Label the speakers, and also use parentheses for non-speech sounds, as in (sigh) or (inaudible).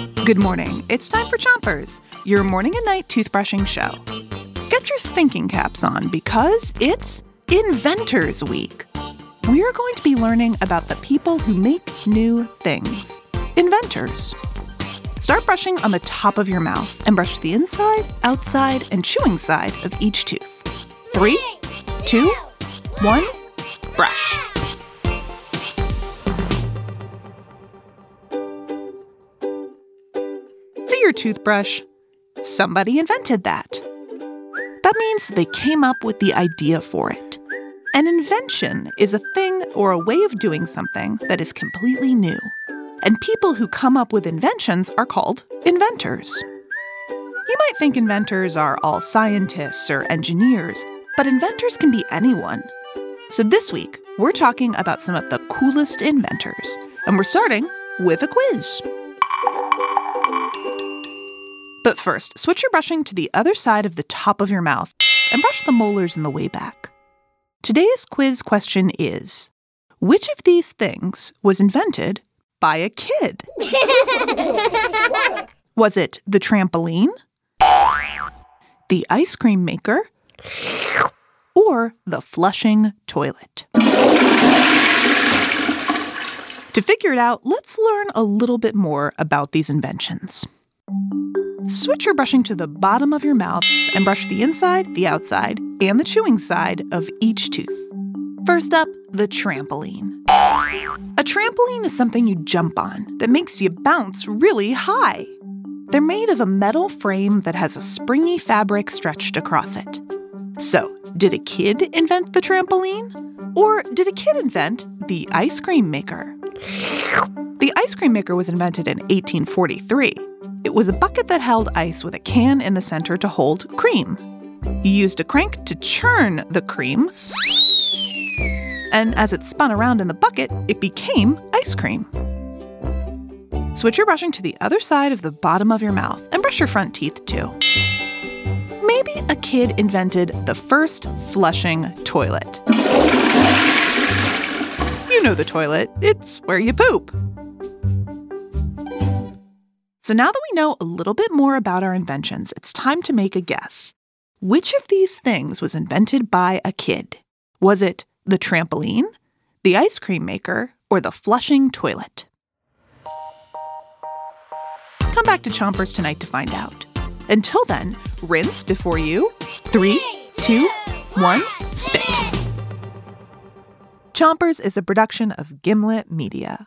Speaker 1: Good morning. It's time for Chompers, your morning and night toothbrushing show. Get your thinking caps on because it's Inventors Week. We are going to be learning about the people who make new things inventors. Start brushing on the top of your mouth and brush the inside, outside, and chewing side of each tooth. Three, two, one, brush. Your toothbrush? Somebody invented that. That means they came up with the idea for it. An invention is a thing or a way of doing something that is completely new. And people who come up with inventions are called inventors. You might think inventors are all scientists or engineers, but inventors can be anyone. So this week, we're talking about some of the coolest inventors, and we're starting with a quiz. But first, switch your brushing to the other side of the top of your mouth and brush the molars in the way back. Today's quiz question is Which of these things was invented by a kid? (laughs) was it the trampoline, the ice cream maker, or the flushing toilet? To figure it out, let's learn a little bit more about these inventions. Switch your brushing to the bottom of your mouth and brush the inside, the outside, and the chewing side of each tooth. First up, the trampoline. A trampoline is something you jump on that makes you bounce really high. They're made of a metal frame that has a springy fabric stretched across it. So, did a kid invent the trampoline? Or did a kid invent the ice cream maker? The ice cream maker was invented in 1843. It was a bucket that held ice with a can in the center to hold cream. You used a crank to churn the cream, and as it spun around in the bucket, it became ice cream. Switch your brushing to the other side of the bottom of your mouth and brush your front teeth too. Maybe a kid invented the first flushing toilet. You know the toilet, it's where you poop. So now that we know a little bit more about our inventions, it's time to make a guess. Which of these things was invented by a kid? Was it the trampoline, the ice cream maker, or the flushing toilet? Come back to Chompers tonight to find out. Until then, rinse before you. Three, two, one, spit. Chompers is a production of Gimlet Media.